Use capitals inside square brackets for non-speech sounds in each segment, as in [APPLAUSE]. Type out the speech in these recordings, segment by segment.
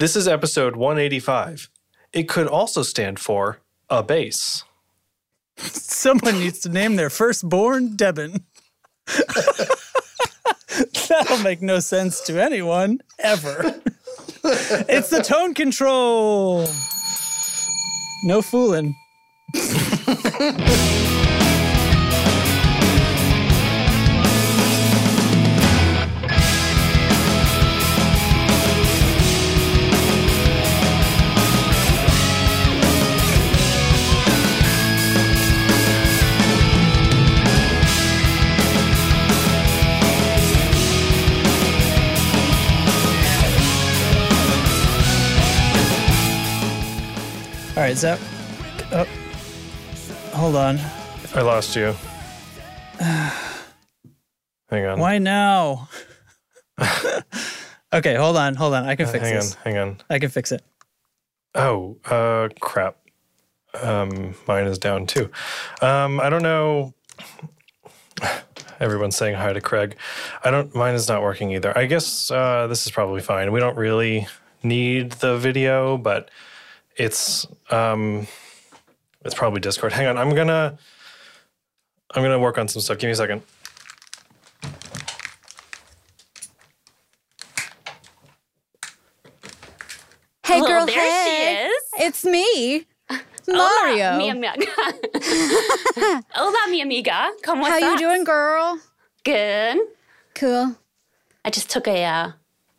This is episode 185. It could also stand for a base. [LAUGHS] Someone needs to name their firstborn Devin. [LAUGHS] That'll make no sense to anyone ever. [LAUGHS] it's the tone control. No fooling. All right, Zap. Oh, hold on. I lost you. [SIGHS] Hang on. Why now? [LAUGHS] okay, hold on, hold on. I can fix hang this. on. Hang on. I can fix it. Oh, uh, crap. Um, mine is down too. Um, I don't know. [SIGHS] Everyone's saying hi to Craig. I don't. Mine is not working either. I guess uh, this is probably fine. We don't really need the video, but it's um, it's probably Discord. Hang on. I'm gonna. I'm gonna work on some stuff. Give me a second. Hey, Oh, girl. there hey. she is. It's me, Hola, Mario. mi amiga. [LAUGHS] Hola, mi amiga. ¿Cómo How you doing, girl? Good. Cool. I just took a uh,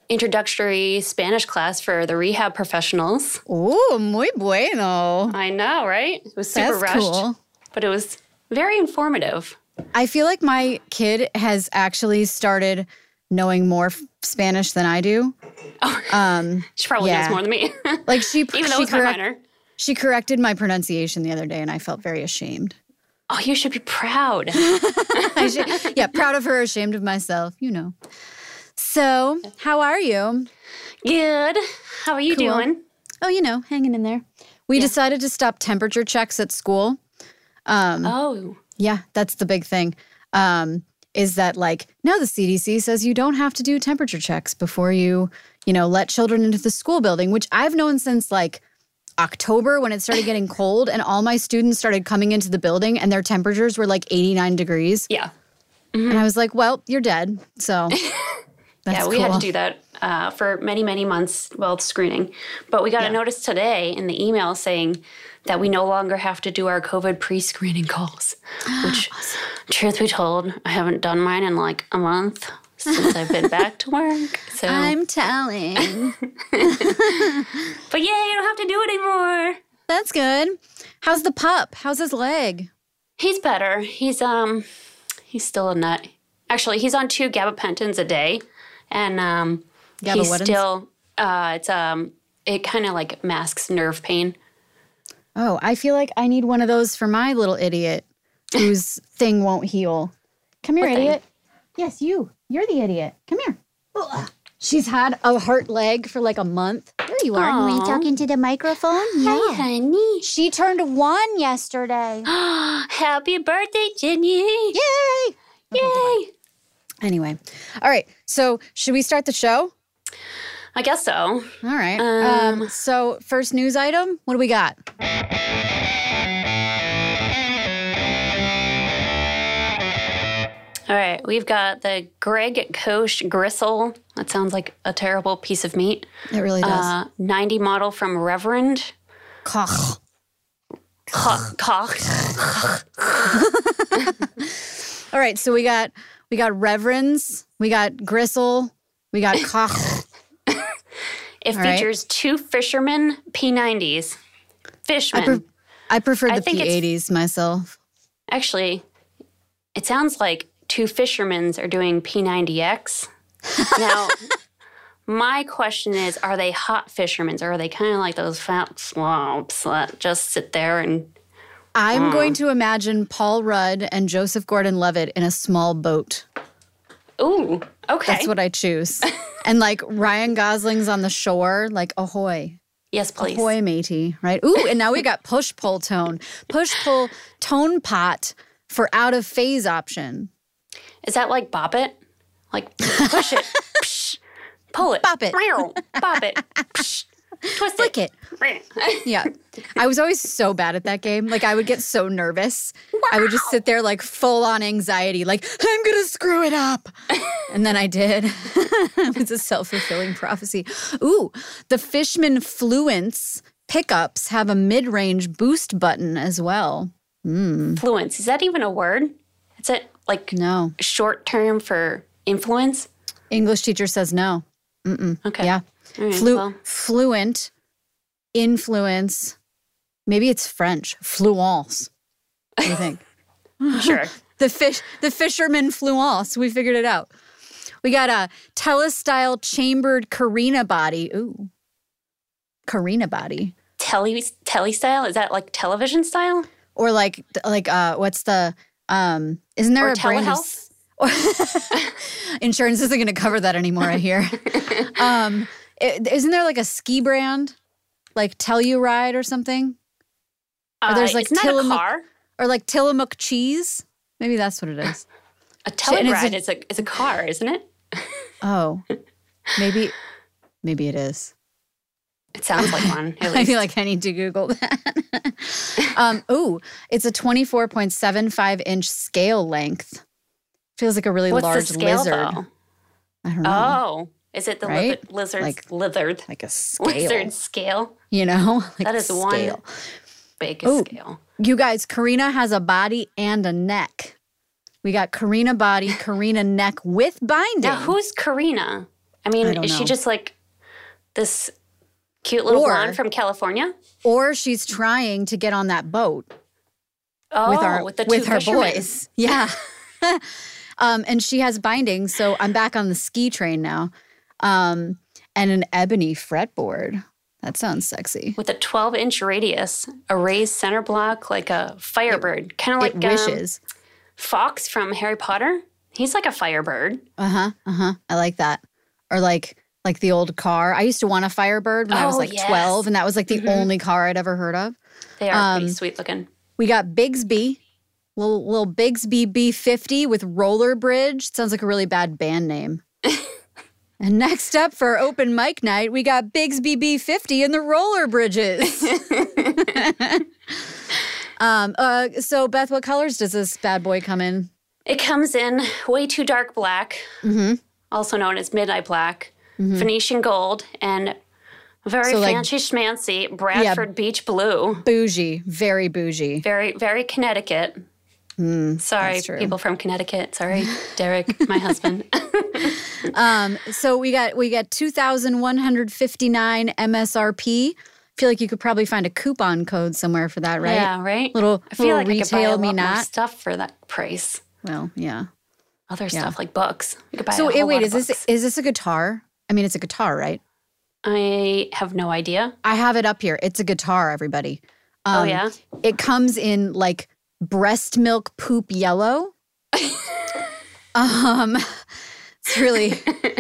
introductory Spanish class for the rehab professionals. Ooh, muy bueno. I know, right? It was super That's rushed, cool. but it was very informative. I feel like my kid has actually started knowing more f- Spanish than I do. [LAUGHS] Um, She probably Yeah. knows more than me, [LAUGHS] like she, [LAUGHS] even though she, correct- minor. she corrected my pronunciation the other day, and I felt very ashamed. Oh, you should be proud. I should, yeah, proud of her, ashamed of myself. You know. So, how are you? Good. How are you Cool. doing? Oh, you know, hanging in there. We decided to stop temperature checks at school. Um, Oh, Yeah, that's the big thing. Um, is that like now the CDC says you don't have to do temperature checks before you, you know, let children into the school building, which I've known since like October when it started getting [LAUGHS] cold and all my students started coming into the building and their temperatures were like 89 degrees. yeah. And I was like, well, you're dead. So [LAUGHS] that's yeah, we cool. had to do that uh, for many, many months while screening. But we got a notice today in the email saying that we no longer have to do our COVID pre screening calls, [GASPS] which, truth be told, I haven't done mine in like a month since I've been back to work. [LAUGHS] So, I'm telling. [LAUGHS] [LAUGHS] but yeah, you don't have to do it anymore. that's good. How's the pup? How's his leg? He's better. He's um, he's still a nut. Actually, he's on two gabapentins a day, and um, he's Gabapentin? still uh, it's um, it kind of like masks nerve pain. Oh, I feel like I need one of those for my little idiot whose [LAUGHS] thing won't heal. Come here, What thing? idiot. Yes, you. You're the idiot. Come here. Ugh. She's had a hurt leg for like a month. There you are. Were you talking to the microphone? Yeah. honey. She turned one yesterday. [GASPS] Happy birthday, Jenny. Yay! Yay. Anyway, all right. So, should we start the show? I guess so. All right. Um, so, first news item. What do we got? All right, we've got the Greg Koch gristle. That sounds like a terrible piece of meat. It really does. Uh, 90 model from Reverend Koch. Koch. Koch. [LAUGHS] All right. So we got we got reverends. We got gristle. We got [LAUGHS] Koch. It All right. features two fishermen P90s. Fishmen. I, pre- I prefer the think it's- P80s myself. Actually, it sounds like two fishermen are doing P90X. Now, [LAUGHS] my question is are they hot fishermen? or are they kind of like those fat slobs that just sit there and. I'm hmm. going to imagine Paul Rudd and Joseph Gordon-Levitt in a small boat. Ooh, okay. That's what I choose. [LAUGHS] and like Ryan Gosling's on the shore, like ahoy. yes, please. Ahoy, matey, right? Ooh, and now we got push pull tone. Push pull tone pot for out of phase option. Is that like bop it? Like push it, [LAUGHS] psh, pull it, Bop it. Meow. bop it, [LAUGHS] Psh. Twist Flick it. it. [LAUGHS] Yeah. I was always so bad at that game. Like I would get so nervous. I would just sit there like full on anxiety, like, I'm gonna screw it up. and then I did. [LAUGHS] it was a self-fulfilling prophecy. Ooh, the Fishman Fluence pickups have a mid-range boost button as well. Hmm. Fluence is that even a word? Is it like No. short term for influence? English teacher says no. Okay. Yeah. All right, Flu- well, fluent, influence. Maybe it's French. Fluence. What do you think? [LAUGHS] sure. [LAUGHS] the fish, the fisherman fluence. We figured it out. We got a telestyle chambered Korina body. Ooh, Korina body, Tele tele style is that like television style or like like uh, what's the um? Isn't there or a brand of [LAUGHS] insurance isn't going to cover that anymore? I hear. um, is isn't there like a ski brand, like Telluride or something, Uh, there's, like, isn't a Tillamook- car? or like Tillamook cheese? Maybe that's what it is. A and it's Telluride a- is a is a car, isn't it? Oh, maybe, maybe it is. It sounds like one. At [LAUGHS] I feel like I need to Google that. [LAUGHS] um, ooh, it's a 24.75 inch scale length. Feels like a really What's large the scale lizard. though? I don't know. Oh, is it the Right? lizard, lizard's Like- lizard Like a [LAUGHS] scale. lizard scale? You know? [LAUGHS] Like That is one scale. big Ooh. scale. You guys, Karina has a body and a neck. We got Korina body, [LAUGHS] Korina neck with binding. Now, who's Karina? I mean, I is she just like this cute little Or- blonde from California? or she's trying to get on that boat Oh, with our with the two with her fishermen. boys. Yeah. um, and she has binding, so I'm back on the ski train now. Um, and an ebony fretboard. That sounds sexy. with a 12 inch radius, a raised center block like a firebird, kind of like um, wishes. Fawkes from Harry Potter. He's like a firebird. Uh huh. Uh huh. I like that. Or like like the old car. I used to want a Firebird when I was Oh, like yes. 12, and that was like the only car I'd ever heard of. They are pretty Um, sweet looking. We got Bigsby, little little Bigsby B50 with roller bridge. Sounds like a really bad band name. And next up for open mic night, we got Bigsby B50 and the roller bridges. [LAUGHS] um. Uh. So Beth, what colors does this bad boy come in? It comes in way too dark black, Mm-hmm. also known as midnight black, Venetian gold, and very So, like- fancy schmancy Bradford Beach blue. Bougie, very bougie. Very, very Connecticut. Sorry, that's true. people from Connecticut. Sorry, Derek, my husband. [LAUGHS] [LAUGHS] Um, so we got we got two thousand one hundred fifty nine MSRP. I feel like you could probably find a coupon code somewhere for that, right? Yeah, right. Little I feel little like I could buy retail me not. stuff for that price. Well, yeah. Other stuff like books. You could buy So eh, wait, is this books. is this a guitar? I mean, it's a guitar, right? I have no idea. I have it up here. It's a guitar, everybody. oh Um, yeah. It comes in like breast milk poop yellow. um, it's really,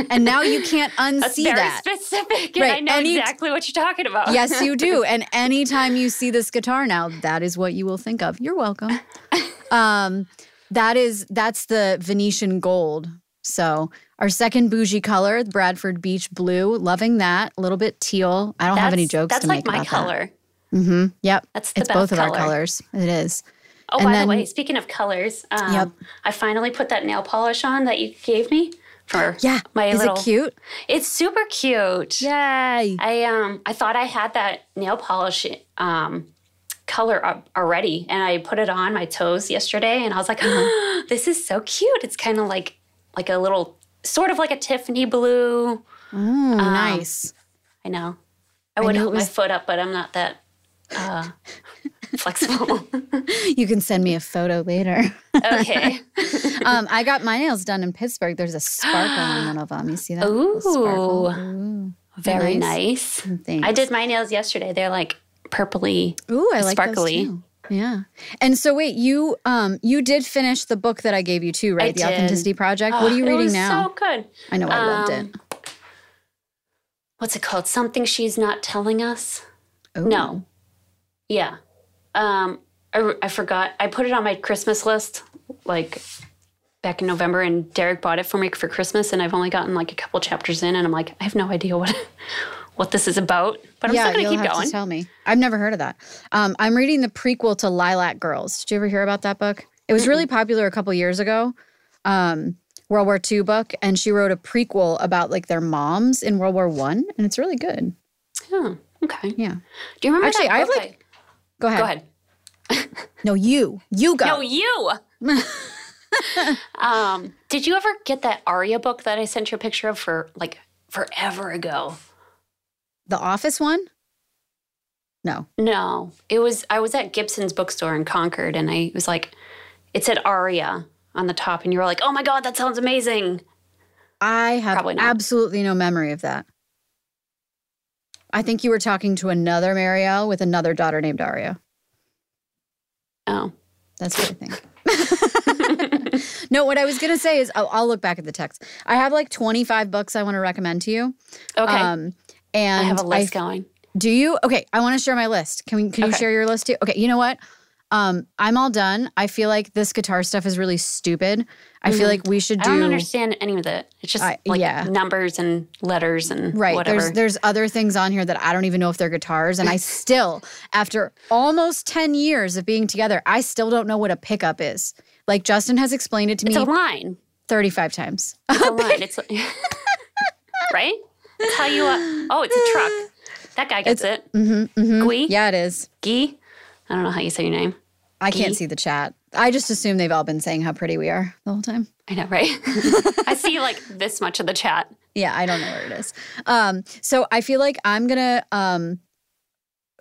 and now you can't [LAUGHS] unsee That's very that. specific, and Right, I know any- exactly what you're talking about. yes, you do. [LAUGHS] And anytime you see this guitar now, that is what you will think of. You're welcome. Um, that is that's the Venetian gold. So our second bougie color, Bradford Beach blue, loving that. A little bit teal. I don't have any jokes That's to like make my about color. that. Mm-hmm. Yep. That's it's both of our colors. It is. Oh, And by then- the way, speaking of colors, um, Yep. I finally put that nail polish on that you gave me for [GASPS] Yeah. my is little. it cute? It's super cute. Yay. I um I thought I had that nail polish um color up already, and I put it on my toes yesterday, and I was like, Uh-huh. [GASPS] this is so cute. It's kind of like like a little sort of like a Tiffany blue. Mm, nice. I know. I would hold it my foot up, but I'm not that uh, [LAUGHS] flexible. [LAUGHS] You can send me a photo later. okay. [LAUGHS] um, I got my nails done in Pittsburgh. There's a sparkle on one of them. You see that? Sparkle. Ooh. Very nice? nice. I did my nails yesterday. They're like purpley. Ooh, I like sparkly. those too. Yeah. And so wait, you um you did finish the book that I gave you too, right? I the did. Authenticity Project. what are you Oh, reading now? So good. I know I loved Um, it. What's it called? Something she's not telling us. Ooh. No. Yeah. Um, I, I forgot. I put it on my Christmas list like back in November, and Derek bought it for me for Christmas, and I've only gotten like a couple chapters in, and I'm like, I have no idea what [LAUGHS] what this is about, but I'm yeah, still gonna you'll keep have going. to tell me. I've never heard of that. Um, I'm reading the prequel to Lilac Girls. Did you ever hear about that book? It was really popular a couple years ago. Um, World War II book, and she wrote a prequel about like their moms in World War One, and it's really good. Oh, okay. Yeah. Do you remember Actually, that I have, like- Go ahead. Go ahead. No, you. You go. No, you. [LAUGHS] um, did you ever get that Aria book that I sent you a picture of for like forever ago? the Office one? No. No, it was. I was at Gibson's bookstore in Concord, and I was like, it said Aria on the top, and you were like, "Oh my god, that sounds amazing!" I have absolutely no memory of that. I think you were talking to another Marielle with another daughter named Aria. Oh, That's what I think. [LAUGHS] no, what I was gonna say is I'll, I'll look back at the text. I have like 25 books I want to recommend to you. okay. Um, and I have a list going. do you? Okay, I want to share my list. Can we? Can you share your list too? Okay, you know what? Um, I'm all done. I feel like this guitar stuff is really stupid. I feel like we should Mm-hmm. I do. don't understand any of it. It's just like yeah. numbers and letters and Right. whatever. There's there's other things on here that I don't even know if they're guitars. And I [LAUGHS] still, after almost 10 years of being together, I still don't know what a pickup is. Like Justin has explained it to me. it's a line. 35 times. It's a [LAUGHS] line. It's [LAUGHS] right. That's how you. Uh, oh, it's a truck. That guy gets it. Mm-hmm, Gui. Yeah, it is. Guy. I don't know how you say your name. I can't see the chat. I just assume they've all been saying how pretty we are the whole time. I know, right? [LAUGHS] I see [LAUGHS] like this much of the chat. Yeah, I don't know where it is. Um, so I feel like I'm gonna um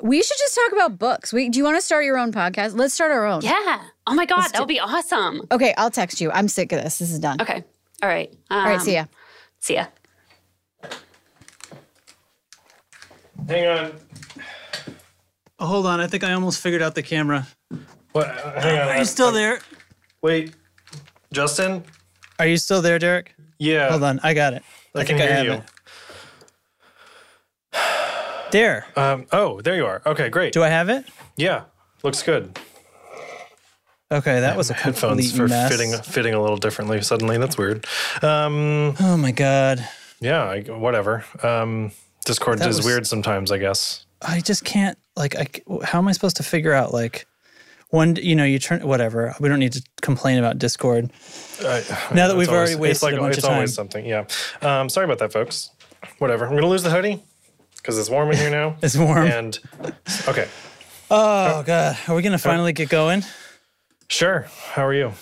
we should just talk about books. We do you want to start your own podcast? Let's start our own. Yeah. Oh my god, that would be awesome. Okay, I'll text you. I'm sick of this. This is done. Okay. All right. Um, All right, see ya. See ya. Hang on. Oh, hold on. I think I almost figured out the camera. What? Hang on. Are you still there? Wait, Justin. Are you still there, Derek? Yeah. Hold on. I got it. I, I can think I have you. it. There. Um. Oh, there you are. Okay, great. Do I have it? Yeah, looks good. Okay, that was a Headphones complete for mess. fitting fitting a little differently suddenly. That's weird. Um. Oh my god. Yeah. I, whatever. Um. Discord That is was- weird sometimes. I guess. I just can't like I c- how am I supposed to figure out like when you know you turn whatever. We don't need to complain about Discord. I, Now that we've already wasted it's like, a bunch it's of time. always something. Yeah. Um. Sorry about that, folks. Whatever. I'm gonna lose the hoodie because it's warm in here now. [LAUGHS] It's warm. And okay. Oh god, are we gonna finally get going? Sure. How are you?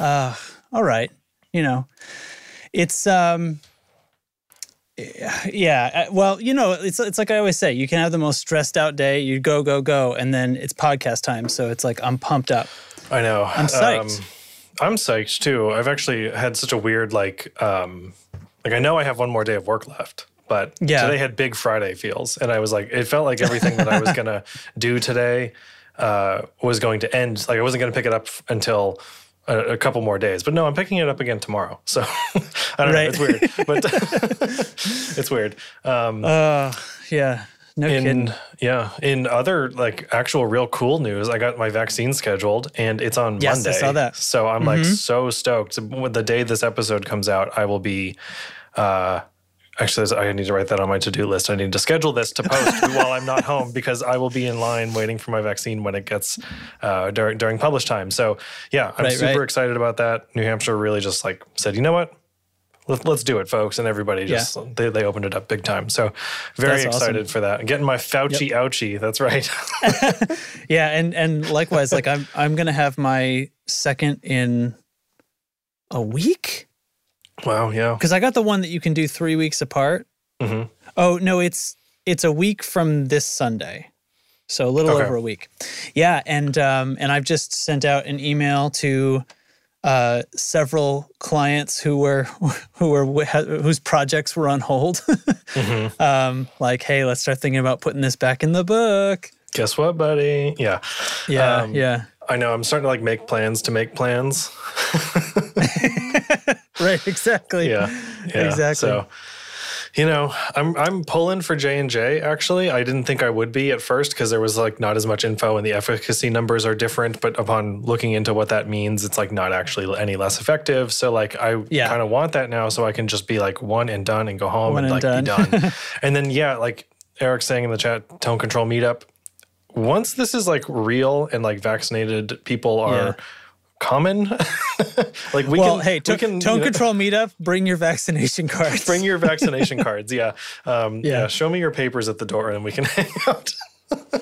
All right, you know, it's um, yeah. uh, Well, you know, it's it's like I always say, you can have the most stressed out day. You go go go, and then it's podcast time, so it's like I'm pumped up. I know. I'm psyched. I'm psyched too. I've actually had such a weird like um like I know I have one more day of work left, but Yeah. today had Big Friday feels, and I was like, it felt like everything that I was gonna [LAUGHS] do today uh, was going to end. Like I wasn't gonna pick it up until. A, a couple more days, but no, I'm picking it up again tomorrow. So [LAUGHS] I don't Right. know. It's weird, but [LAUGHS] it's weird. Um, Uh, yeah, no kidding. in yeah, in other like actual real cool news, I got my vaccine scheduled and it's on Yes, I Monday. saw that. Mm-hmm. So I'm like so stoked. When the day this episode comes out, I will be uh actually I need to write that on my to-do list. I need to schedule this to post [LAUGHS] while I'm not home because I will be in line waiting for my vaccine when it gets uh during during publish time. So yeah, I'm Right, super right. excited about that. New Hampshire really just like said, you know what? Let, let's do it, folks. And everybody just they, they opened it up big time. So very That's awesome. excited for that. Getting my Fauci ouchie. That's right. [LAUGHS] Yeah, and and likewise, like I'm I'm gonna have my second in a week wow. Yeah. because I got the one that you can do three weeks apart. Mhm. Oh no, it's it's a week from this Sunday, so a little Okay. over a week. Yeah, and um, and I've just sent out an email to uh, several clients who were [LAUGHS] who were whose projects were on hold. [LAUGHS] Mm-hmm. um, like, hey, let's start thinking about putting this back in the book. Guess what, buddy? Yeah. Yeah, Um, yeah, I know. I'm starting to like make plans to make plans. [LAUGHS] [LAUGHS] right, exactly. Yeah. yeah. Exactly. So, You know, I'm I'm pulling for J and J. Actually, I didn't think I would be at first because there was like not as much info and the efficacy numbers are different. But upon looking into what that means, it's like not actually any less effective. So like I Yeah. kind of want that now, so I can just be like one and done and go home One and, and like done. be done. [LAUGHS] and then yeah, like Eric's saying in the chat, tone control meetup. Once this is like real and like vaccinated people are Yeah. Common, [LAUGHS] like we well, can. hey, we tone, can, tone you know- control meetup. Bring your vaccination [LAUGHS] cards. Bring your [LAUGHS] vaccination cards. Yeah. Um, yeah. Yeah. Show me your papers at the door and we can hang out.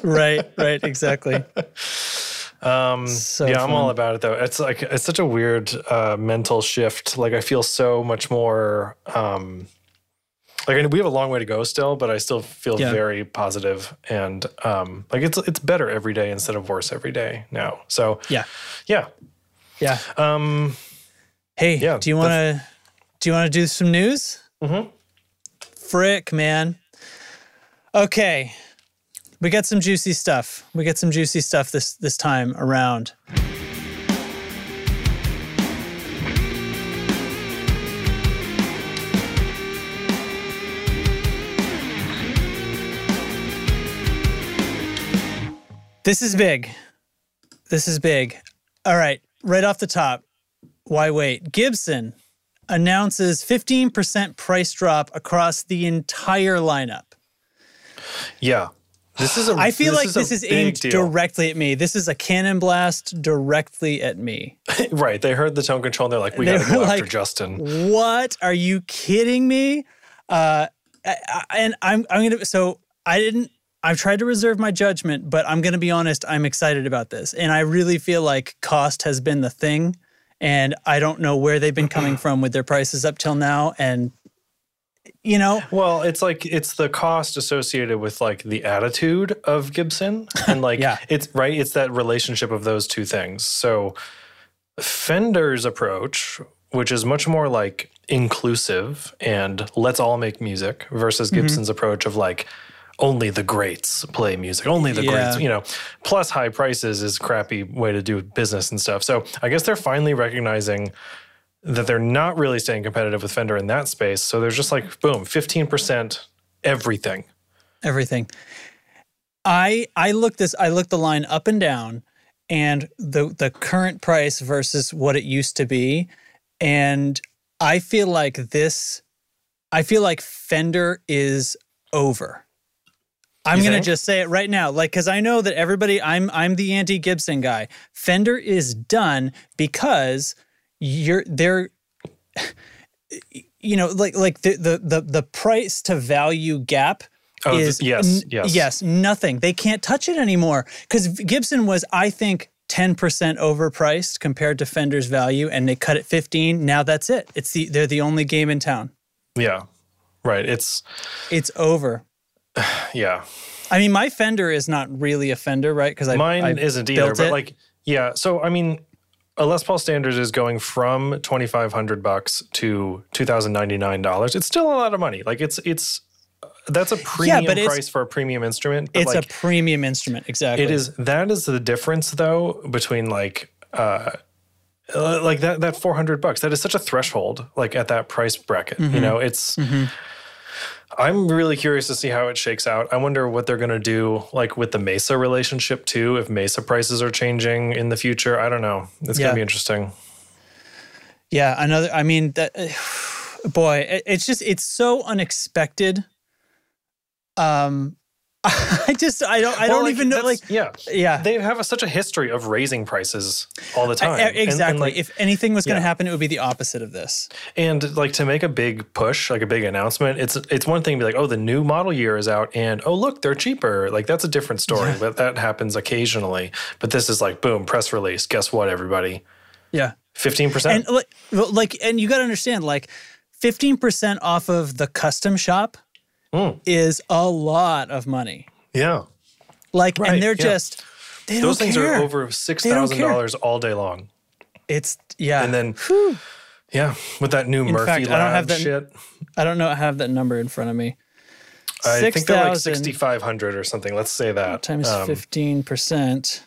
right, right, exactly. Um, So yeah, I'm all about it though. It's like, it's such a weird uh, mental shift. Like, I feel so much more. Um, like we have a long way to go still, but I still feel Yeah. very positive and um, like it's it's better every day instead of worse every day now. So Yeah, yeah, yeah. um, Hey, Yeah, do you want to do you want to do some news? Mhm. Frick, man. Okay, we got some juicy stuff. We got some juicy stuff this this time around. This is big. This is big. All right, right off the top, why wait? Gibson announces 15% price drop across the entire lineup. yeah. This is a. I feel like a this is big aimed deal. directly at me. This is a cannon blast directly at me. [LAUGHS] right. They heard the tone control. and They're like, we They got to go were after Justin. What? Are you kidding me? Uh, I- I- and I'm I'm gonna so I didn't. I've tried to reserve my judgment, but I'm gonna be honest. I'm excited about this, and I really feel like cost has been the thing, and I don't know where they've been coming from with their prices up till now, and you know, Well, it's like it's the cost associated with like the attitude of Gibson, and like [LAUGHS] Yeah. it's right. It's that relationship of those two things. So Fender's approach, which is much more like inclusive and let's all make music, versus Mm-hmm. Gibson's approach of like only the greats play music, only the greats, you know, plus high prices is a crappy way to do business and stuff. So I guess they're finally recognizing that they're not really staying competitive with Fender in that space. So there's just like boom, 15% everything. everything. I I looked this I looked the line up and down and the the current price versus what it used to be and I feel like this I feel like Fender is over. I'm going to just say it right now like cuz I know that everybody I'm I'm the anti Gibson guy. Fender is done because you're they're you know like like the the the, the price to value gap Oh, th- is yes, n- yes. yes nothing they can't touch it anymore because gibson was i think 10% overpriced compared to fender's value and they cut it 15 now that's it it's the they're the only game in town Yeah. Right. It's it's over [SIGHS] yeah. i mean my fender is not really a fender right because Mine I isn't either, built but it. like yeah, so I mean a Les Paul Standard is going from 2500 bucks to $2099. It's still a lot of money. Like it's it's that's a premium it's- price for a premium instrument, but it's like a premium instrument exactly It is that is the difference though between like uh uh, like that that 400 bucks that is such a threshold like at that price bracket Mm-hmm. you know it's i'm really curious to see how it shakes out i wonder what they're going to do like with the mesa relationship too if mesa prices are changing in the future i don't know it's going to be interesting Yeah, another. I mean, that [SIGHS] boy, it's just it's so unexpected. Um, [LAUGHS] I just I don't I Well, don't like, even know. Like, yeah yeah, they have a, such a history of raising prices all the time I- And- and, exactly. like, if anything was going to yeah. happen, it would be the opposite of this. And like to make a big push, like a big announcement, it's it's one thing to be like, oh, the new model year is out, and oh, look, they're cheaper. Like that's a different story, but that happens occasionally. But this is like, boom, press release. Guess what, everybody? Yeah, Fifteen and percent. like, like, and you got to understand, like, fifteen percent off of the custom shop Mm. is a lot of money. Yeah, Like, Right, and they're yeah. just they those things care. are over six don't thousand care. dollars all day long. It's yeah. And then, yeah, with that new Murphy fact, I don't have that- shit, I don't know. I have that number in front of me. I think they're like sixty five hundred or something. Let's say that times Um, fifteen percent,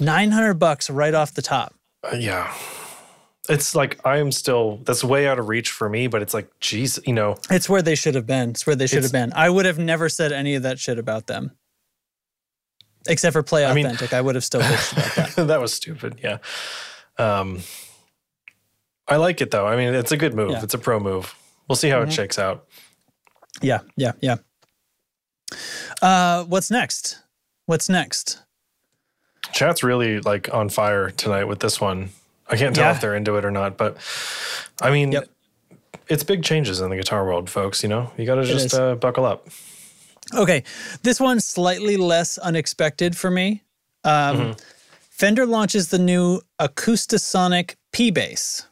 nine hundred bucks right off the top. uh, yeah, it's like I'm still that's way out of reach for me, but it's like, geez, you know, It's where they should have been. It's where they should have been. I would have never said any of that shit about them. Except for play I mean- authentic. I would have still bitched about that. [LAUGHS] that was stupid. Yeah. Um, I like it though. I mean, it's a good move. Yeah. It's a pro move. We'll see how Mhm. it shakes out. Yeah, yeah, yeah. Uh, what's next? What's next? Chat's really like on fire tonight with this one. I can't tell Yeah. if they're into it or not, but I mean, Yep. it's big changes in the guitar world, folks. You know, you got to just uh, buckle up. Okay, this one's slightly less unexpected for me. Um, Mm-hmm. Fender launches the new Acoustasonic P bass.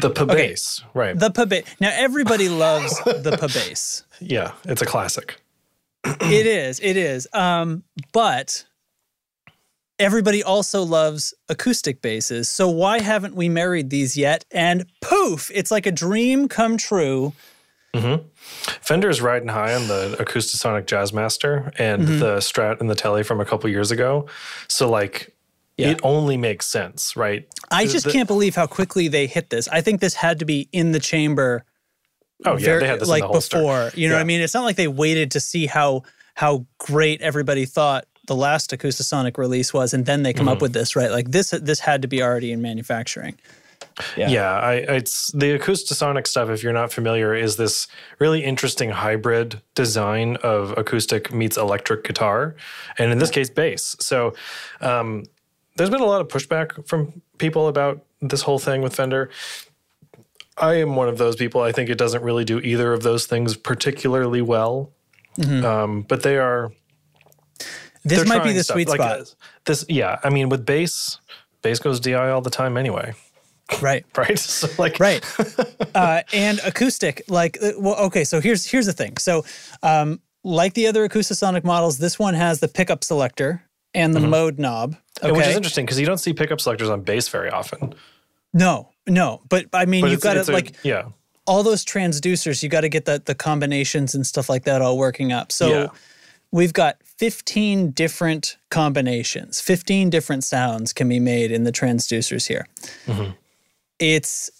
The P bass, right? The P bass. Now everybody [LAUGHS] loves the P bass. yeah, it's a classic. [CLEARS THROAT] it is. It is. Um, but everybody also loves acoustic basses. So why haven't we married these yet? And poof, it's like a dream come true. Fender's riding high on the Acoustasonic Jazzmaster and Mm-hmm. the Strat and the Tele from a couple years ago. So like, Yeah. it only makes sense, right? I The- just the- can't believe how quickly they hit this. I think this had to be in the chamber Oh yeah, very- they had this like in the holster. before. You know what I mean? It's not like they waited to see how how great everybody thought the last Acoustasonic release was, and then they come Mm-hmm. up with this, right? Like this this had to be already in manufacturing. Yeah, I, it's the Acoustasonic stuff. If you're not familiar, is this really interesting hybrid design of acoustic meets electric guitar, and in this case, bass. So, um, there's been a lot of pushback from people about this whole thing with Fender. I am one of those people. I think it doesn't really do either of those things particularly well. Mm-hmm. Um, but they are. This might be the stuff. sweet Like, spot, uh, This, yeah. I mean, with bass, bass goes DI all the time anyway, right? [LAUGHS] right? So like, right [LAUGHS] uh, and acoustic like uh, well okay so here's here's the thing so um, like the other acoustasonic models this one has the pickup selector and the mode knob Mm-hmm. Which is interesting because you don't see pickup selectors on bass very often. no no but i mean But you've got to like yeah, all those transducers you got to get the the combinations and stuff like that all working up so Yeah. we've got 15 different combinations 15 different sounds can be made in the transducers here Mm-hmm. it's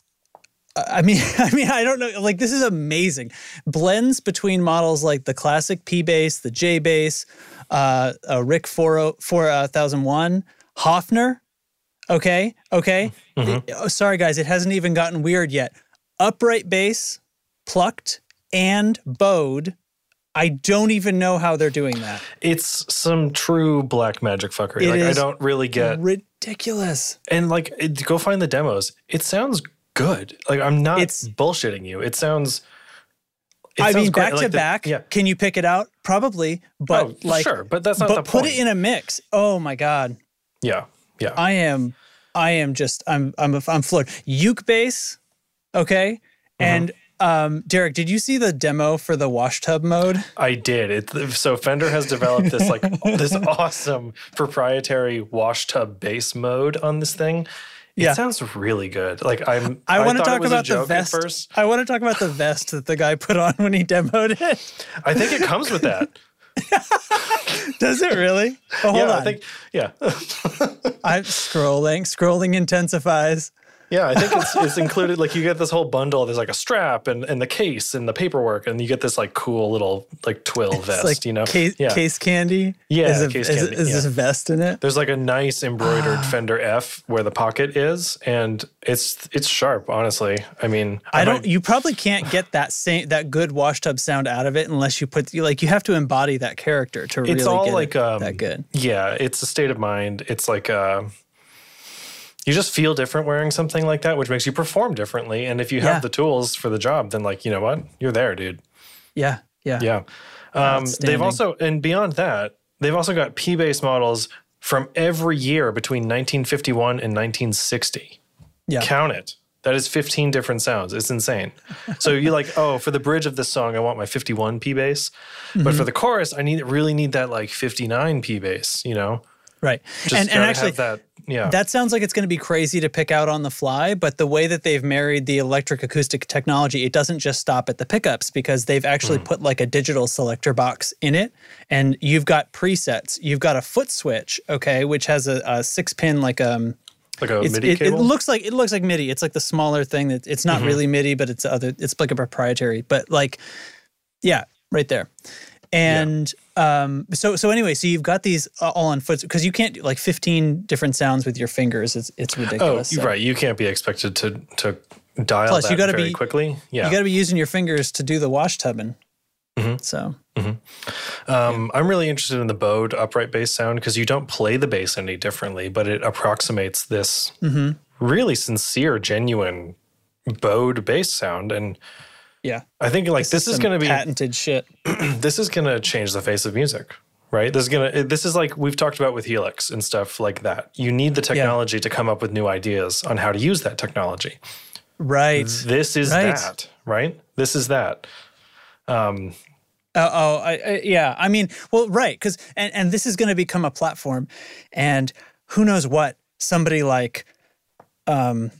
I mean, [LAUGHS] I mean, I don't know. Like, this is amazing. Blends between models like the classic P bass, the J bass, uh, uh, Rick 40 4001, Hofner. Okay, okay. Mm-hmm. Oh, sorry, guys, it hasn't even gotten weird yet. Upright bass, plucked, and bowed. I don't even know how they're doing that. it's some true black magic fuckery. It like I don't really get, Ridiculous. and like it, go find the demos. It sounds good. Like I'm not It's- bullshitting you. It sounds. It I sounds mean, great. back Like to the- back. Yeah. Can you pick it out? Probably, but oh, like, sure, but that's not but the put point. it in a mix. Oh my god. yeah, yeah. I am, I am just, I'm, I'm, I'm floored. Uke bass, okay, Mm-hmm. and um, Derek, did you see the demo for the wash tub mode? I did. It so Fender has developed this like [LAUGHS] this awesome proprietary wash tub bass mode on this thing. It sounds really good. Like I'm I want to talk about the vest. first. I want to talk about the vest that the guy put on when he demoed it. I think it comes with that. [LAUGHS] Does it really? Oh, hold yeah, on. I think yeah. [LAUGHS] I'm scrolling. Scrolling intensifies. Yeah, I think it's, it's included. Like you get this whole bundle. There's like a strap and, and the case and the paperwork, and you get this like cool little like twill vest. Like you know, case, yeah. case candy. Yeah, is, case is, candy, is this yeah. vest in it? There's like a nice embroidered [GASPS] Fender F where the pocket is, and it's it's sharp. Honestly, I mean, I don't. might- You probably can't get that same that good wash tub sound out of it unless you put you like you have to embody that character to really all get like it um, that good. Yeah, it's a state of mind. It's like uh, you just feel different wearing something like that, which makes you perform differently. And if you have Yeah. the tools for the job, then like you know what, you're there, dude. Yeah, yeah, Yeah. Um, they've also, and beyond that, they've also got P bass models from every year between 1951 and 1960. yeah. Count it. That is 15 different sounds. It's insane. [LAUGHS] So you're like, oh, for the bridge of this song, I want my 51 P bass. But Mm-hmm. for the chorus, I need really need that like 59 P bass, you know? Right. Just and and actually have that. Yeah. that sounds like it's going to be crazy to pick out on the fly, but the way that they've married the electric acoustic technology, it doesn't just stop at the pickups because they've actually Hmm. put like a digital selector box in it and you've got presets. You've got a foot switch, okay, which has a, a six pin like um like a it's, MIDI it, it looks like it looks like MIDI. It's like the smaller thing that it's Mm-hmm. not really MIDI, but it's other. It's like a proprietary. But like, yeah, right there. And um, so so anyway, so you've got these uh, all on foot because you can't do like 15 different sounds with your fingers. It's it's oh, ridiculous. you're So right. You can't be expected to to dial Plus, that you gotta very be- quickly. Yeah. You got to be using your fingers to do the wash tubbing. Mm-hmm. So Um, I'm really interested in the bowed upright bass sound because you don't play the bass any differently, but it approximates this Mm-hmm. really sincere, genuine bowed bass sound. And yeah, I think like this, is some going to be patented shit. [CLEARS THROAT] this is going to change the face of music, right? This is going to this is like we've talked about with Helix and stuff like that. You need the technology to come up with new ideas on how to use that technology. Right. This is Right. that, right? This is that. Um, Oh, oh I, I, yeah. I mean, well, right, because and and this is going to become a platform, and who knows what somebody like, um,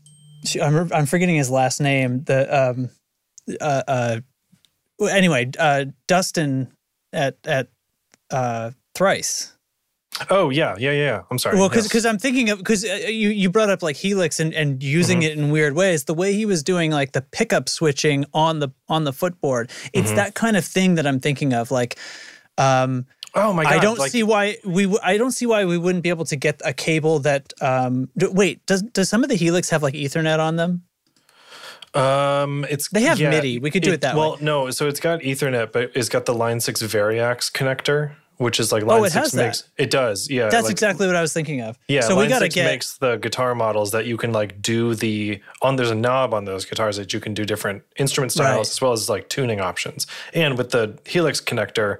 I'm I'm forgetting his last name. The um, uh, uh, anyway, uh, Dustin at at uh, Thrice. oh yeah, yeah, yeah. I'm sorry. Well, because Yes. I'm thinking of because uh, you you brought up like Helix and, and using Mm-hmm. it in weird ways. The way he was doing like the pickup switching on the on the footboard, it's Mm-hmm. that kind of thing that I'm thinking of. Like, um, oh my god, I don't like, see why we w- I don't see why we wouldn't be able to get a cable that. Um, d- wait, does does some of the Helix have like Ethernet on them? Um, it's They have MIDI. We could do it that well, way. Well, no, so it's got Ethernet, but it's got the Line Six Variax connector, which is like Line Oh, it Six has that. makes it does. Yeah, That's like- exactly what I was thinking of. Yeah, so Line we got to 6 get makes the guitar models that you can like do the on. There's a knob on those guitars that you can do different instrument styles Right. as well as like tuning options. And with the Helix connector,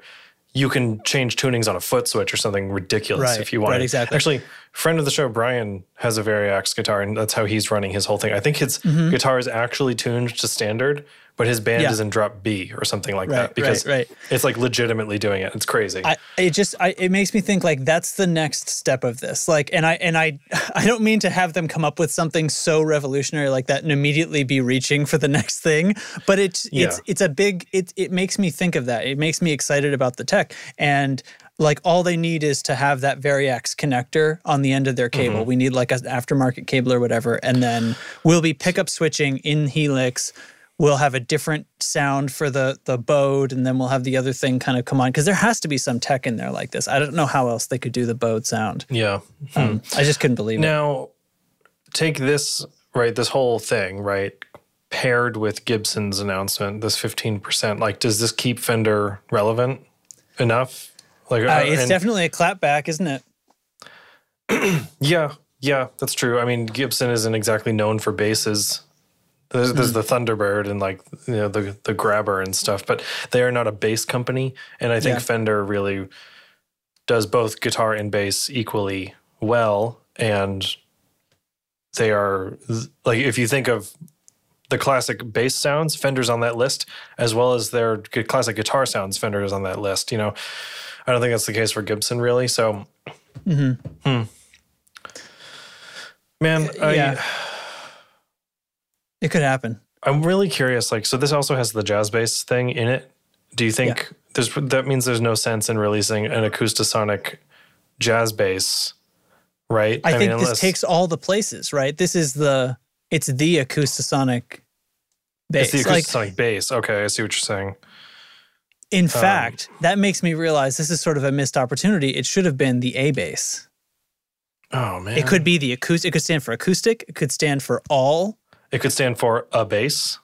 you can change tunings on a foot switch or something ridiculous Right, if you want. right, exactly. Actually, friend of the show Brian has a Variax guitar, and that's how he's running his whole thing. I think his Mm-hmm. guitar is actually tuned to standard, but his band Yeah. is in drop B or something like Right, that because right, right. it's like legitimately doing it. It's crazy. I, it just I, it makes me think like that's the next step of this like and i and i [LAUGHS] i don't mean to have them come up with something so revolutionary like that and immediately be reaching for the next thing but it's it's it's a big it it makes me think of that it makes me excited about the tech and like all they need is to have that Variax connector on the end of their cable. Mm-hmm. We need like an aftermarket cable or whatever, and then we'll be pickup switching in Helix. We'll have a different sound for the the bowed, and then we'll have the other thing kind of come on because there has to be some tech in there like this. I don't know how else they could do the bowed sound. yeah. Um, I just couldn't believe it. Now, take this, right, this whole thing, right, paired with Gibson's announcement, this 15%. Like, does this keep Fender relevant enough? Like, Uh, it's and- definitely a clapback, isn't it? [CLEARS THROAT] Yeah, yeah, that's true. I mean, Gibson isn't exactly known for basses. There's, there's the Thunderbird and like you know the the Grabber and stuff, but they are not a bass company. And I think Yeah. Fender really does both guitar and bass equally well. And they are like if you think of the classic bass sounds, Fender's on that list, as well as their classic guitar sounds, Fender's on that list. You know, I don't think that's the case for Gibson really. So, hmm. man, I, yeah. It could happen. I'm really curious. Like, so this also has the jazz bass thing in it. Do you think there's that means there's no sense in releasing an acoustasonic jazz bass, right? I, think mean, this takes all the places, right? This is the it's the acoustasonic bass. it's the like acoustasonic bass. Okay, I see what you're saying. in um, fact, that makes me realize this is sort of a missed opportunity. It should have been the A bass. Oh man, It could be the acoustic. It could stand for acoustic. It could stand for all. It could stand for a base.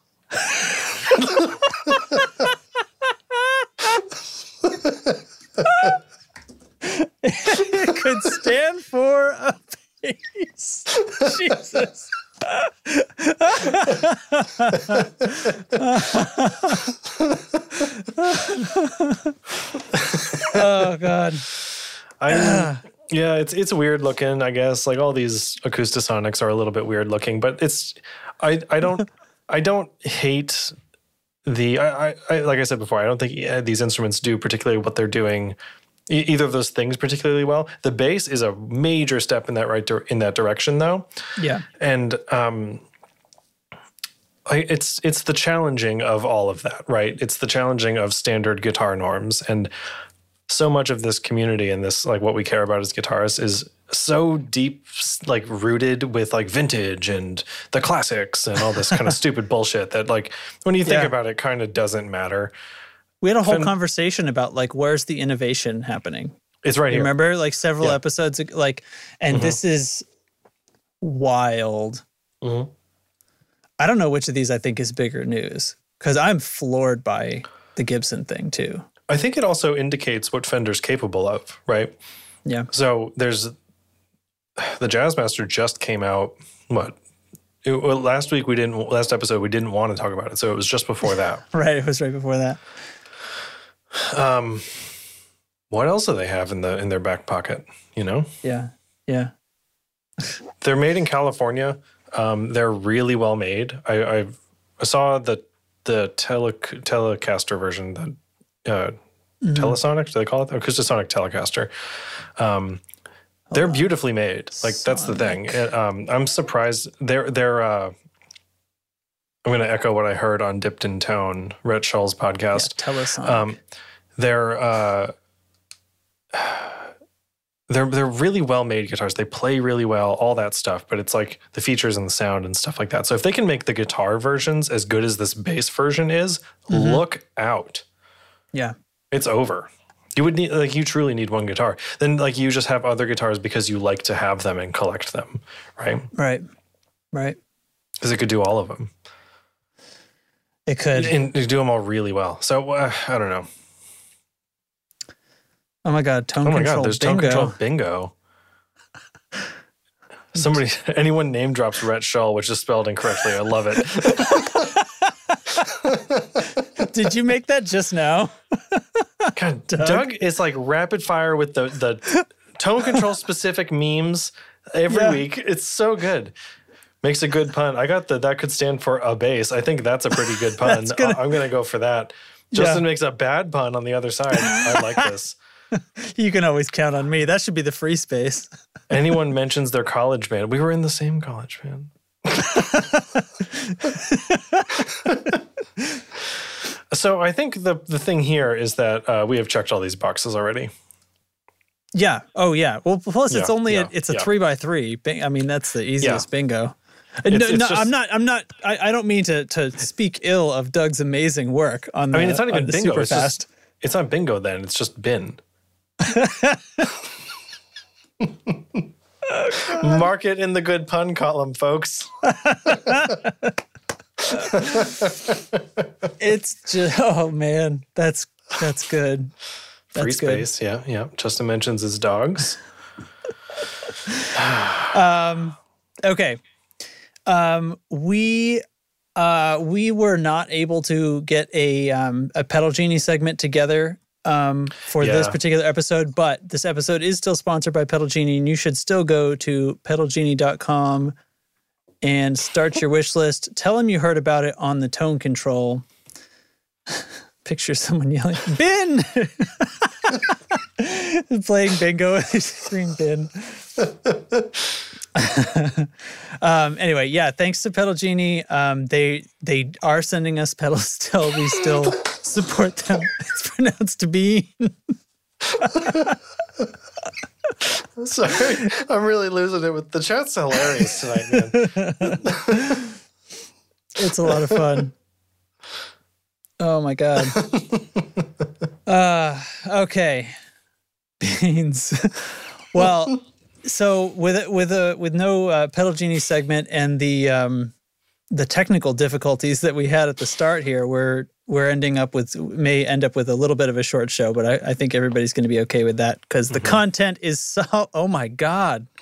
It could stand for a bass. Jesus. [LAUGHS] oh God. I yeah, it's it's weird looking. I guess like all these acoustasonics are a little bit weird looking, but it's I I don't [LAUGHS] I don't hate the I, I, like I said before. I don't think uh, these instruments do particularly what they're doing e- either of those things particularly well. The bass is a major step in that right in that direction, though, Yeah. and um, I, it's it's the challenging of all of that, right? It's the challenging of standard guitar norms, and so much of this community and this like what we care about as guitarists is so deep like rooted with like vintage and the classics and all this kind of [LAUGHS] stupid bullshit that like when you think Yeah. about it kind of doesn't matter We had a whole Fin- conversation about like where's the innovation happening. it's right You here remember like several Yeah. episodes like and this is wild. Mhm. I don't know which of these I think is bigger news cuz I'm floored by the Gibson thing too. I think it also indicates what fender's capable of right Yeah. so there's the jazzmaster just came out what it, well, last week we didn't last episode we didn't want to talk about it so it was just before that [LAUGHS] Right, it was right before that. um what else do they have in the in their back pocket you know Yeah. Yeah. [LAUGHS] they're made in California. Um, they're really well made. I, I, I saw the the tele, Telecaster version, the uh, Telesonic. Do they call it the Acoustasonic Telecaster? Um, they're beautifully made. Like that's the thing. And, um, I'm surprised. They're they're. Uh, I'm going to echo what I heard on Dipped in Tone, Rhett Shull's podcast. Telesonic. Um, they're uh, [SIGHS] they're they're really well made guitars. They play really well, all that stuff. But it's like the features and the sound and stuff like that. So if they can make the guitar versions as good as this bass version is, look out! Yeah. It's over. You would need like you truly need one guitar. Then like you just have other guitars because you like to have them and collect them, right? Right. Right. Because it could do all of them It could. and you do them all really well. So uh, I don't know. Oh my god, tone Oh my control god, there's bingo. tone control bingo. Somebody, [LAUGHS] anyone name drops Rhett Shull, which is spelled incorrectly. I love it. [LAUGHS] [LAUGHS] Did you make that just now? [LAUGHS] God, Doug? is like rapid fire with the the tone control specific memes every Yeah. week. It's so good. Makes a good pun. I got the that could stand for a base. I think that's a pretty good [LAUGHS] pun. Gonna- I'm gonna go for that. Justin makes a bad pun on the other side. I like [LAUGHS] this. You can always count on me. That should be the free space. Anyone mentions their college band. We were in the same college band. So I think the the thing here is that uh, we have checked all these boxes already. Yeah. Oh yeah. Well, plus it's Yeah, only yeah, a, it's a yeah. three by three. I mean, that's the easiest bingo. Uh, It's- no, it's no, just- I'm not. I'm not. I, I don't mean to to speak ill of Doug's amazing work on the. I mean, it's not even bingo. Super It's fast. just it's not bingo. Then it's just bin. [LAUGHS] Mark it in the good pun column, folks. [LAUGHS] [LAUGHS] It's just. Oh man, that's that's good. That's Free good. space. Yeah, yeah. Justin mentions his dogs. [SIGHS] um, Okay. Um, we uh, we were not able to get a um, a pedal genie segment together um, for this particular episode, but this episode is still sponsored by Pedal Genie, and you should still go to pedalgenie.com and start your wish list. Tell them you heard about it on the tone control. [LAUGHS] Picture someone yelling, "Bin!" [LAUGHS] Playing bingo with screen bin. [LAUGHS] um, anyway, yeah, thanks to Pedal Genie. Um, they they are sending us pedals still. We still support them. It's pronounced to be. [LAUGHS] Sorry, I'm really losing it with the chat's hilarious tonight, man. [LAUGHS] It's a lot of fun. Oh my god. [LAUGHS] Uh, okay. Beans. well, so with with a with no uh, pedal genie segment and the um, the technical difficulties that we had at the start here, we're we're ending up with may end up with a little bit of a short show, but I, I think everybody's going to be okay with that because the content is so. [LAUGHS] Oh my god. [LAUGHS]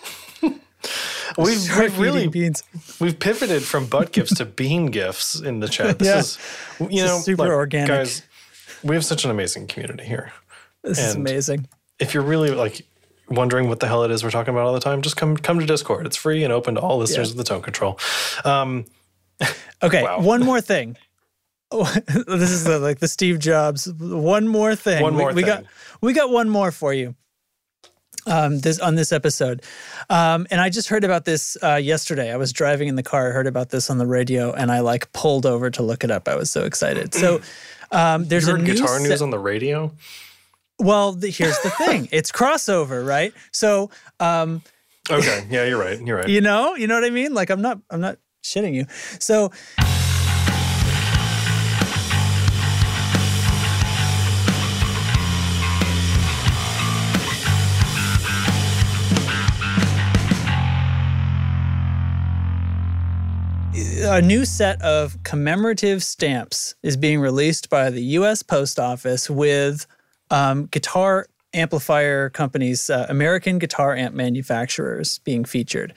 We've, we've really beans. we've pivoted from butt gifts to bean gifts in the chat. This Yeah. is you know super like, organic. guys. We have such an amazing community here. This is amazing. If you're really like wondering what the hell it is we're talking about all the time, just come come to Discord. It's free and open to all listeners Yeah. of the Tone Control. Um, [LAUGHS] Okay, Wow. one more thing. [LAUGHS] this is the, like the Steve Jobs. One more thing. One We- more we, got thing. we got one more for you. Um, this on this episode, um, and I just heard about this uh, yesterday. I was driving in the car, I heard about this on the radio, and I like pulled over to look it up. I was so excited. So [CLEARS THROAT] um, there's You a heard guitar news on the radio? Well, the, here's the thing: [LAUGHS] it's crossover, right? So um, Okay, yeah, you're right. You're right. [LAUGHS] you know, you know what I mean. Like I'm not, I'm not shitting you. So a new set of commemorative stamps is being released by the U.S. Post Office with um, guitar amplifier companies, uh, American guitar amp manufacturers, being featured.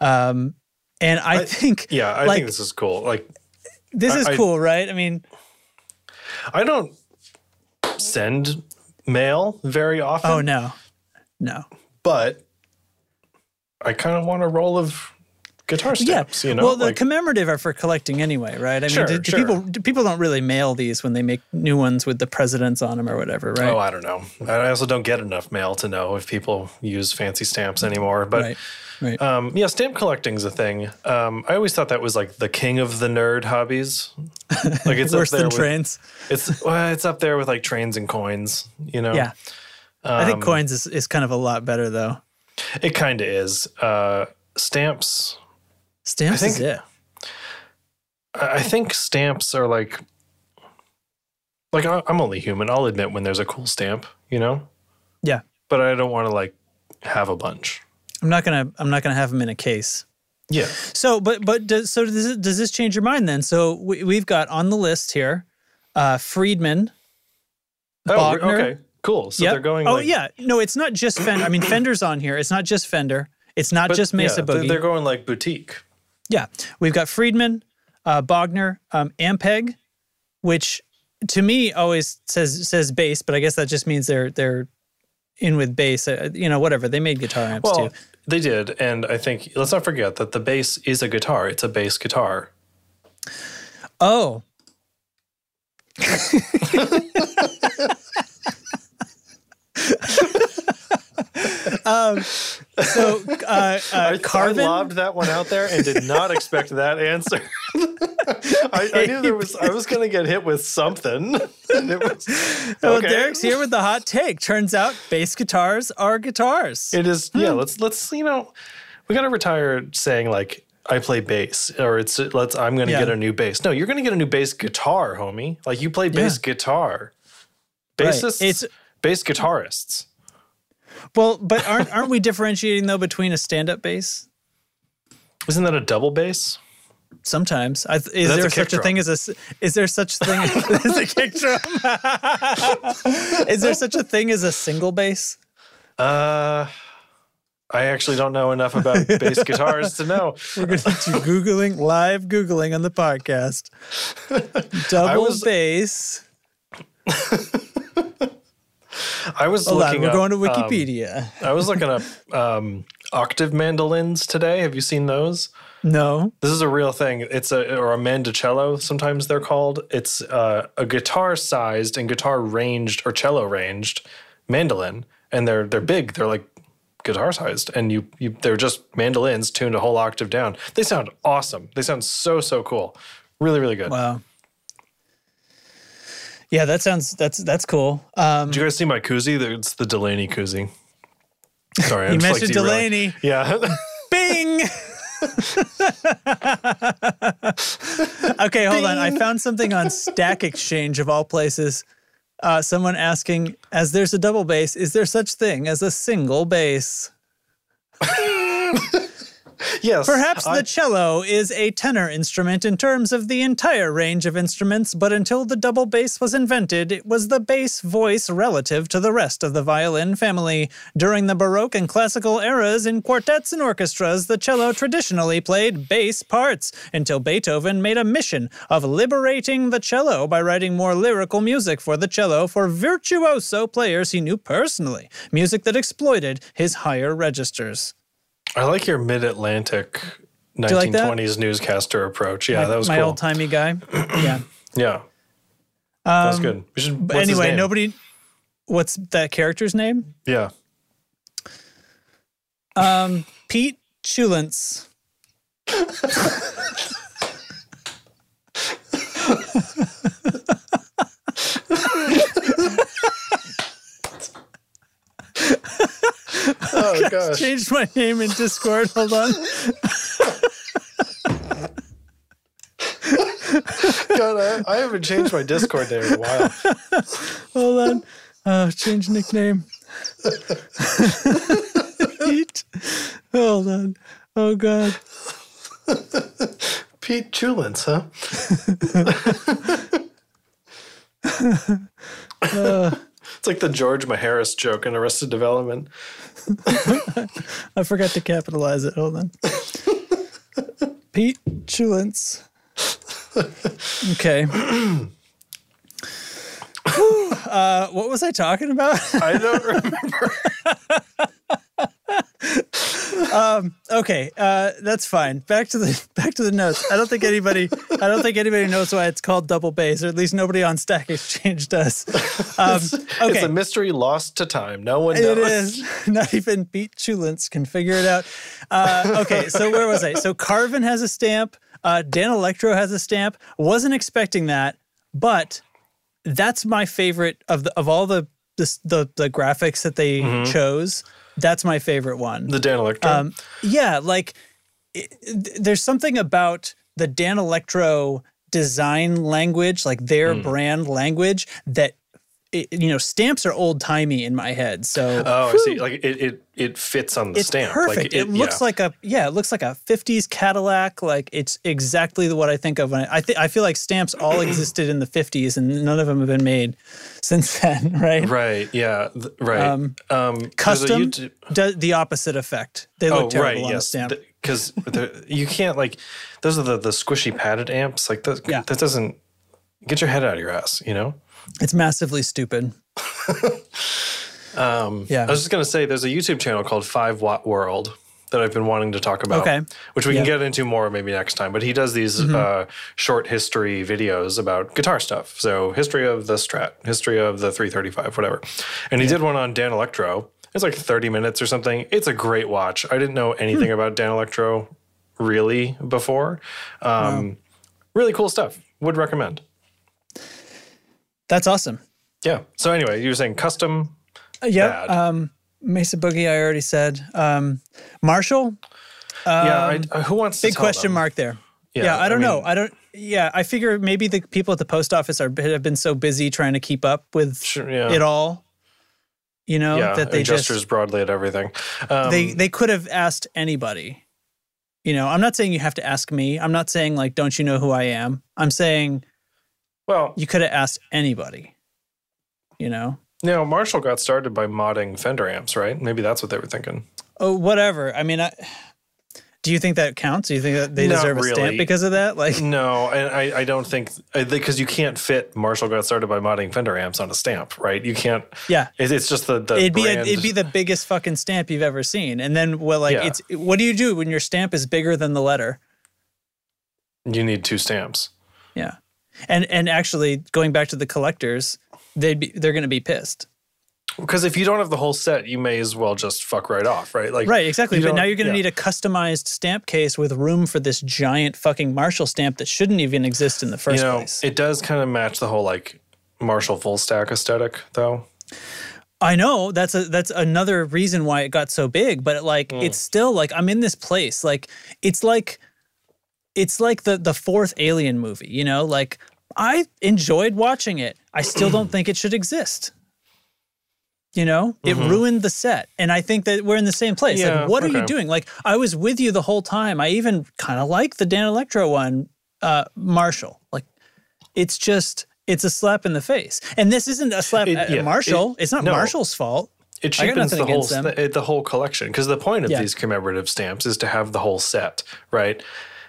Um, and I, think, Yeah, I like, think this is cool. Like, this is I- cool, right? I mean, I don't send mail very often. oh no, no. but I kind of want a roll of guitar stamps. yeah. You know, well, the like, commemorative are for collecting anyway, right? I Sure, mean, do, do sure. people do people don't really mail these when they make new ones with the presidents on them or whatever, right? oh, I don't know. I also don't get enough mail to know if people use fancy stamps anymore. But right, right. um, yeah, stamp collecting's a thing. Um, I always thought that was like the king of the nerd hobbies. [LAUGHS] Like it's Worse up there than with, trains. It's well, it's up there with like trains and coins. You know. Yeah. I Um, think coins is, is kind of a lot better though. It kind of is. Uh, stamps. Stamps I is think- it. I think stamps are like, like I'm only human. I'll admit when there's a cool stamp, you know, Yeah. but I don't want to like have a bunch. I'm not gonna I'm not gonna have them in a case. Yeah. So, but but does, so does does this change your mind then? So we, we've got on the list here, uh, Friedman. Oh, Bogner. okay. Cool. So Yep. they're going. Oh like, yeah, no, it's not just Fender. I mean, [CLEARS THROAT] Fender's on here. It's not just Fender. It's not but just Mesa yeah, Boogie. They're going like boutique. Yeah, we've got Friedman, uh, Bogner, um, Ampeg, which to me always says says bass, but I guess that just means they're they're in with bass. Uh, you know, whatever. They made guitar amps Well, too. they did, and I think let's not forget that the bass is a guitar. It's a bass guitar. Oh. [LAUGHS] [LAUGHS] um, so uh, uh, I, I Carvin. lobbed that one out there and did not expect that answer. [LAUGHS] I, I knew there was. I was going to get hit with something. [LAUGHS] And it was, Well. Derek's here with the hot take. Turns out bass guitars are guitars. It is. Yeah. Let's let's you know, we got to retire saying like I play bass or it's let's I'm going to Yeah. get a new bass. No, you're going to get a new bass guitar, homie. Like you play bass guitar. Right. Bassists. It's- bass guitarists. Well, but aren't aren't we differentiating though between a stand-up bass? Isn't that a double bass? Sometimes, I, is That's there a such a thing as a? Is there such thing [LAUGHS] as a kick drum? [LAUGHS] is there such a thing as a single bass? Uh, I actually don't know enough about [LAUGHS] bass guitars to know. We're going to do googling live googling on the podcast. Double was- bass. I was Hold on, looking we're up, going to um, Wikipedia. [LAUGHS] I was looking up um, octave mandolins today. Have you seen those? no. This is a real thing. It's a or a mandocello. Sometimes they're called. It's uh, a guitar-sized and guitar-ranged or cello-ranged mandolin, and they're they're big. They're like guitar-sized, and you you they're just mandolins tuned a whole octave down. They sound awesome. They sound so so cool. Really really good. Wow. Yeah, that sounds that's that's cool. Um, Did you guys see my koozie? It's the Delaney koozie. Sorry, [LAUGHS] You I'm just, like, mentioned derailing. Delaney. Yeah. [LAUGHS] Bing. [LAUGHS] okay, hold on. I found something on Stack Exchange of all places. Uh, someone asking, as there's a double bass, is there such thing as a single bass? Yes. Perhaps I- the cello is a tenor instrument in terms of the entire range of instruments, but until the double bass was invented, it was the bass voice relative to the rest of the violin family. During the Baroque and Classical eras, in quartets and orchestras, the cello traditionally played bass parts, until Beethoven made a mission of liberating the cello by writing more lyrical music for the cello for virtuoso players he knew personally, music that exploited his higher registers. I like your mid-Atlantic you like 1920s newscaster approach. Yeah, my, that was my cool. old timey guy. [CLEARS THROAT] yeah. yeah. that was good. We should. But what's his anyway, nobody. What's that character's name? Yeah. Um, Pete Chulence. [LAUGHS] Oh [LAUGHS] gosh. Changed my name in Discord. Hold on. God, I, I haven't changed my Discord there in a while. Hold on. Uh, change nickname. Pete. Hold on. Oh God. Pete Chulins, huh? [LAUGHS] it's like the George Maharis joke in Arrested Development. [LAUGHS] I forgot to capitalize it. Hold on. Pete Chulence. Okay. Uh, what was I talking about? I don't remember. [LAUGHS] okay, uh, that's fine. Back to the [LAUGHS] back to the notes. I don't think anybody I don't think anybody knows why it's called double bass, or at least nobody on Stack Exchange does. [LAUGHS] Um, It's okay, a mystery lost to time. No one It knows. is. [LAUGHS] Not even Pete Chulence can figure it out. Uh, okay, so where was I? So Carvin has a stamp. Uh, Danelectro has a stamp. Wasn't expecting that, but that's my favorite of the of all the the the, the graphics that they chose. That's my favorite one. The Danelectro. Um, yeah, like it, there's something about the Danelectro design language, like their Hmm. brand language, that it, you know stamps are old timey in my head. So oh, I see. Like it, it, it fits on the it's stamp. perfect. Like it, looks yeah. like a yeah, it looks like a '50s Cadillac. Like it's exactly what I think of when I, I think I feel like stamps all [CLEARS THROAT] existed in the '50s and none of them have been made since [LAUGHS] then, right? Right. Yeah. th- Right. Um, Um, Kustom YouTube- does the opposite effect. They look oh, terrible right. on a Yes. stamp. Because you can't like those are the the squishy padded amps. Like that. Yeah. That doesn't get your head out of your ass. You know. It's massively stupid. [LAUGHS] Um, Yeah. I was just gonna say, there's a YouTube channel called Five Watt World that I've been wanting to talk about. Okay. Which we can get into more maybe next time. But he does these uh, short history videos about guitar stuff. So history of the Strat, history of the 335, whatever. And he did one on Danelectro. It's like 30 minutes or something. It's a great watch. I didn't know anything about Danelectro really before. Um, Really cool stuff. Would recommend. That's awesome. Yeah. So anyway, you were saying Kustom. Uh, yeah. Um, Mesa Boogie, I already said. Um, Marshall, yeah. I, who wants to big question them? mark there. Yeah, Yeah, I I don't know. mean- I don't. Yeah, I figure maybe the people at the post office are have been so busy trying to keep up with Sure, yeah. it all. You know yeah, that they and just broadly at everything. Um, they they could have asked anybody. You know, I'm not saying you have to ask me. I'm not saying like, don't you know who I am? I'm saying well, you could have asked anybody. You know, you know, Marshall got started by modding Fender amps, right? Maybe that's what they were thinking. oh whatever. I mean, I, do you think that counts? Do you think that they Not deserve a really. stamp because of that? Like, No, and I, I don't think because you can't fit Marshall got started by modding Fender amps on a stamp, right? You can't. yeah, It, it's just the, the it'd be a, it'd be the biggest fucking stamp you've ever seen. And then well, like Yeah. it's what do you do when your stamp is bigger than the letter? you need two stamps. Yeah, and and actually going back to the collectors, they'd be they're going to be pissed. Because if you don't have the whole set, you may as well just fuck right off, right? Like Right, exactly. But now you're going to yeah. need a customized stamp case with room for this giant fucking Marshall stamp that shouldn't even exist in the first you know, place. it does kind of match the whole like Marshall full stack aesthetic, though. I know that's a that's another reason why it got so big, but like Hmm. it's still like I'm in this place. Like it's like it's like the the fourth Alien movie. You know, like I enjoyed watching it. I still don't think it should exist. You know, it ruined the set. And I think that we're in the same place. Mm-hmm. Yeah, like, what are you doing? Like, I was with you the whole time. I even kind of like the Danelectro one, uh, Marshall. Like, it's just, it's a slap in the face. And this isn't a slap It- at yeah, Marshall. it- it's not no. Marshall's fault. It cheapens the whole against them. st- the whole collection because the point of Yeah. these commemorative stamps is to have the whole set, right?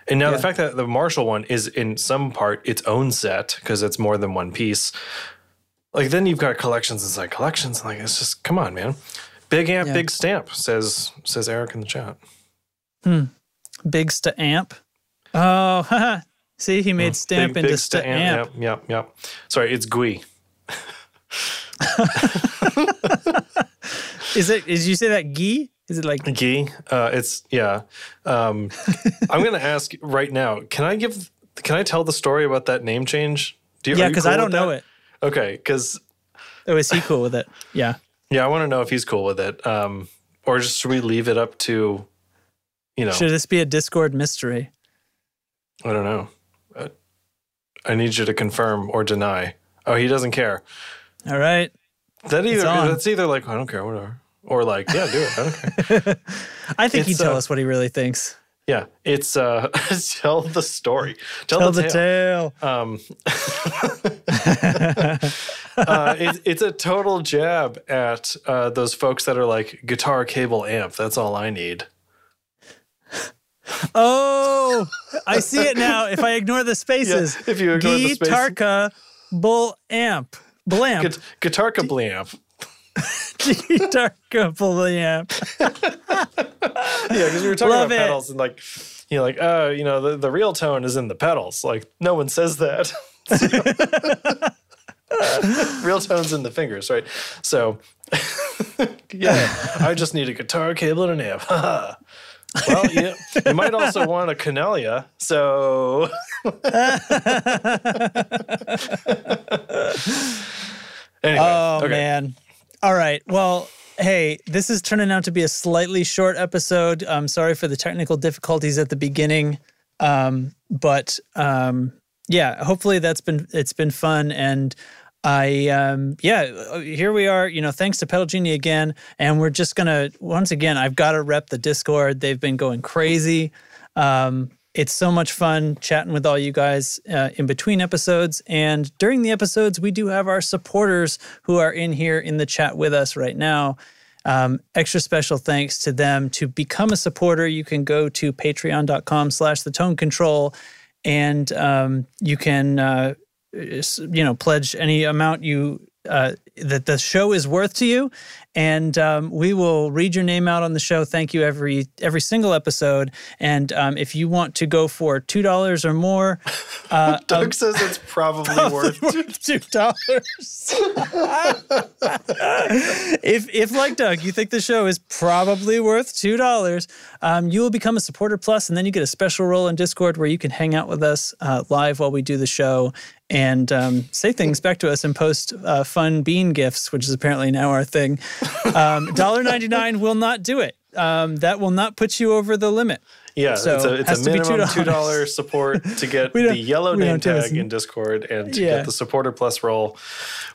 And now the fact that the Marshall one is in some part its own set because it's more than one piece. Like then you've got collections inside collections. Like it's just come on, man. Big amp, Yeah. big stamp says says Eric in the chat. Hmm. Big sta amp. Oh, haha. [LAUGHS] See, he made stamp Big- into big sta- amp. Yep, yep, yep. Sorry, it's GUI. [LAUGHS] Is it? Did you say that gi? Is it like? GUI. Uh, it's yeah. Um, [LAUGHS] I'm gonna ask right now. Can I give? Can I tell the story about that name change? Do you, Yeah, because cool I don't know it. Okay, because Oh, is he cool with it? Yeah. [LAUGHS] yeah, I want to know if he's cool with it. Um, or just should we leave it up to, you know, Should this be a Discord mystery? I don't know. Uh, I need you to confirm or deny. Oh, he doesn't care. All right. That either that's either like I don't care, whatever, or like yeah, do it. I. [LAUGHS] I think he'd tell uh, us what he really thinks. Yeah, it's uh, [LAUGHS] tell the story. Tell, Tell the, the tale. tale. Um, [LAUGHS] uh, it's it's a total jab at uh, those folks that are like guitar cable amp. That's all I need. Oh, I see it now. If I ignore the spaces, if you ignore the space- Guitarka bull amp. Blamp. Gu- Guitarca blamp. Guitarka bull amp. Yeah, because we were talking Love about it. pedals and like, you know, like, oh, you know, the, the real tone is in the pedals. Like, no one says that. [LAUGHS] real tone's in the fingers, right? So, [LAUGHS] yeah, I just need a guitar cable and an amp. [LAUGHS] well, you, you might also want a Canelia. So, anyway, Oh okay. man. All right. Well, hey, this is turning out to be a slightly short episode. I'm sorry for the technical difficulties at the beginning. Um, but um, yeah, hopefully that's been it's been fun and I um yeah, here we are, you know, thanks to Pedal Genie again and we're just going to once again I've got to rep the Discord. They've been going crazy. Um it's so much fun chatting with all you guys uh, in between episodes. And during the episodes, we do have our supporters who are in here in the chat with us right now. Um, extra special thanks to them. To become a supporter, you can go to patreon.com slash the tone control and um, you can, uh, you know, pledge any amount you uh, that the show is worth to you, and um, we will read your name out on the show. Thank you every every single episode. And um, if you want to go for two dollars or more, [LAUGHS] uh, Doug says it's probably worth worth two dollars. [LAUGHS] if if like Doug, you think the show is probably worth two dollars, um, you will become a supporter plus, and then you get a special role in Discord where you can hang out with us uh, live while we do the show and um, say things back to us and post uh, fun bean gifts, which is apparently now our thing. Um, $1.99 will not do it. Um, that will not put you over the limit. Yeah, So, it's a, it's a minimum $2. two dollar support [LAUGHS] to get the yellow name don't do this. tag in Discord and to Yeah. get the supporter plus role,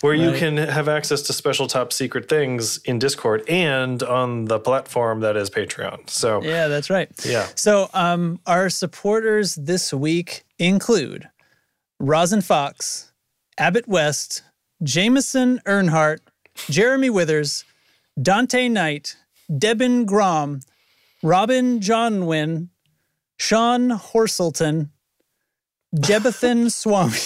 where you can have access to special top secret things in Discord and on the platform that is Patreon. So Yeah, that's right. Yeah. So um, our supporters this week include Rosin Fox, Abbott West, Jameson Earnhardt, Jeremy Withers, Dante Knight, Debin Grom, Robin Johnwin, Sean Horselton, Jebethan [LAUGHS] Swami.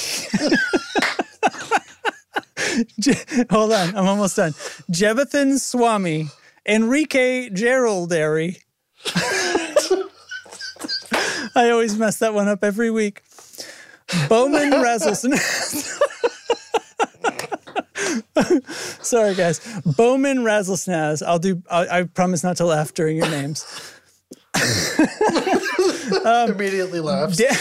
Je- Hold on, I'm almost done. Jebethan Swami, Enrique Geraldary. [LAUGHS] I always mess that one up every week. Bowman Rasmussen. [LAUGHS] Sorry, guys. Bowman Razzlesnaz. I'll do. I, I promise not to laugh during your names. [LAUGHS] Immediately laughs. Da-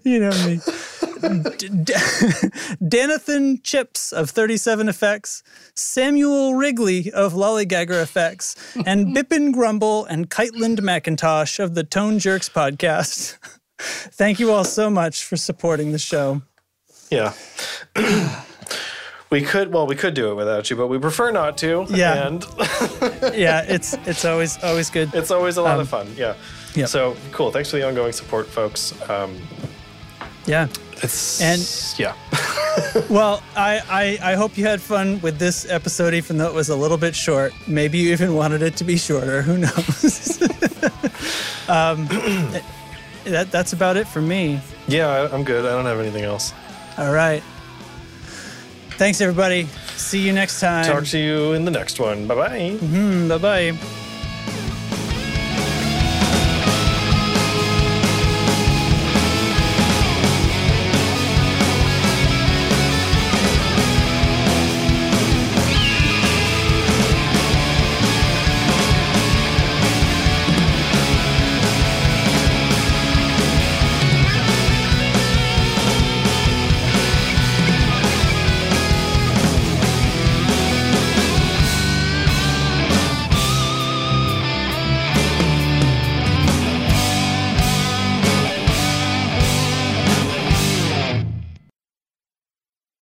[LAUGHS] you know me. D- D- Danathan Chips of 37 Effects, Samuel Wrigley of Lollygagger Effects, and Bippin Grumble and Kiteland McIntosh of the Tone Jerks podcast. Thank you all so much for supporting the show. yeah. We could well we could do it without you, but we prefer not to. Yeah. And [LAUGHS] Yeah, it's it's always always good. it's always a lot of fun. Yeah. Um, yep. So cool. Thanks for the ongoing support, folks. Um, Yeah. it's And- yeah. [LAUGHS] Well, I, I I hope you had fun with this episode, even though it was a little bit short. Maybe you even wanted it to be shorter. Who knows? [LAUGHS] um, [CLEARS THROAT] that that's about it for me. Yeah, I'm good. I don't have anything else. All right. Thanks, everybody. See you next time. Talk to you in the next one. Bye bye. Bye bye.